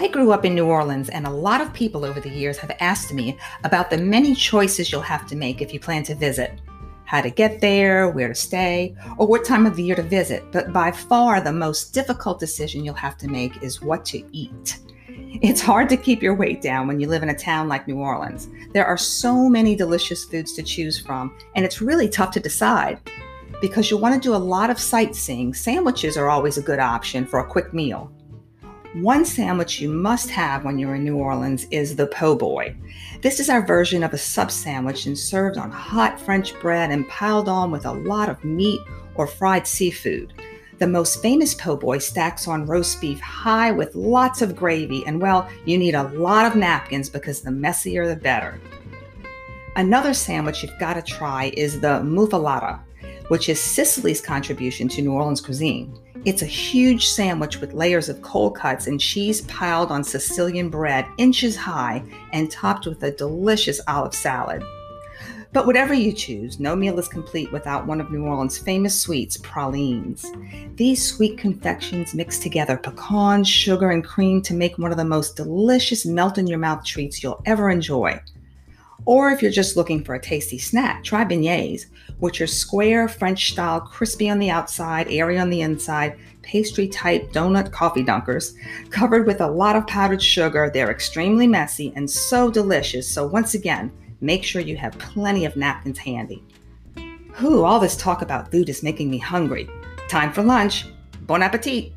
I grew up in New Orleans, and a lot of people over the years have asked me about the many choices you'll have to make if you plan to visit how to get there, where to stay, or what time of the year to visit. But by far, the most difficult decision you'll have to make is what to eat. It's hard to keep your weight down when you live in a town like New Orleans. There are so many delicious foods to choose from, and it's really tough to decide. Because you'll want to do a lot of sightseeing, sandwiches are always a good option for a quick meal. One sandwich you must have when you're in New Orleans is the po' boy. This is our version of a sub sandwich and served on hot French bread and piled on with a lot of meat or fried seafood. The most famous po' boy stacks on roast beef high with lots of gravy, and well, you need a lot of napkins because the messier the better. Another sandwich you've got to try is the muffaletta, which is Sicily's contribution to New Orleans cuisine. It's a huge sandwich with layers of cold cuts and cheese piled on Sicilian bread, inches high, and topped with a delicious olive salad. But whatever you choose, no meal is complete without one of New Orleans' famous sweets, pralines. These sweet confections mix together pecans, sugar, and cream to make one of the most delicious melt in your mouth treats you'll ever enjoy. Or if you're just looking for a tasty snack, try beignets, which are square French style, crispy on the outside, airy on the inside, pastry type donut coffee dunkers. Covered with a lot of powdered sugar, they're extremely messy and so delicious. So, once again, make sure you have plenty of napkins handy. Whew, all this talk about food is making me hungry. Time for lunch. Bon appetit!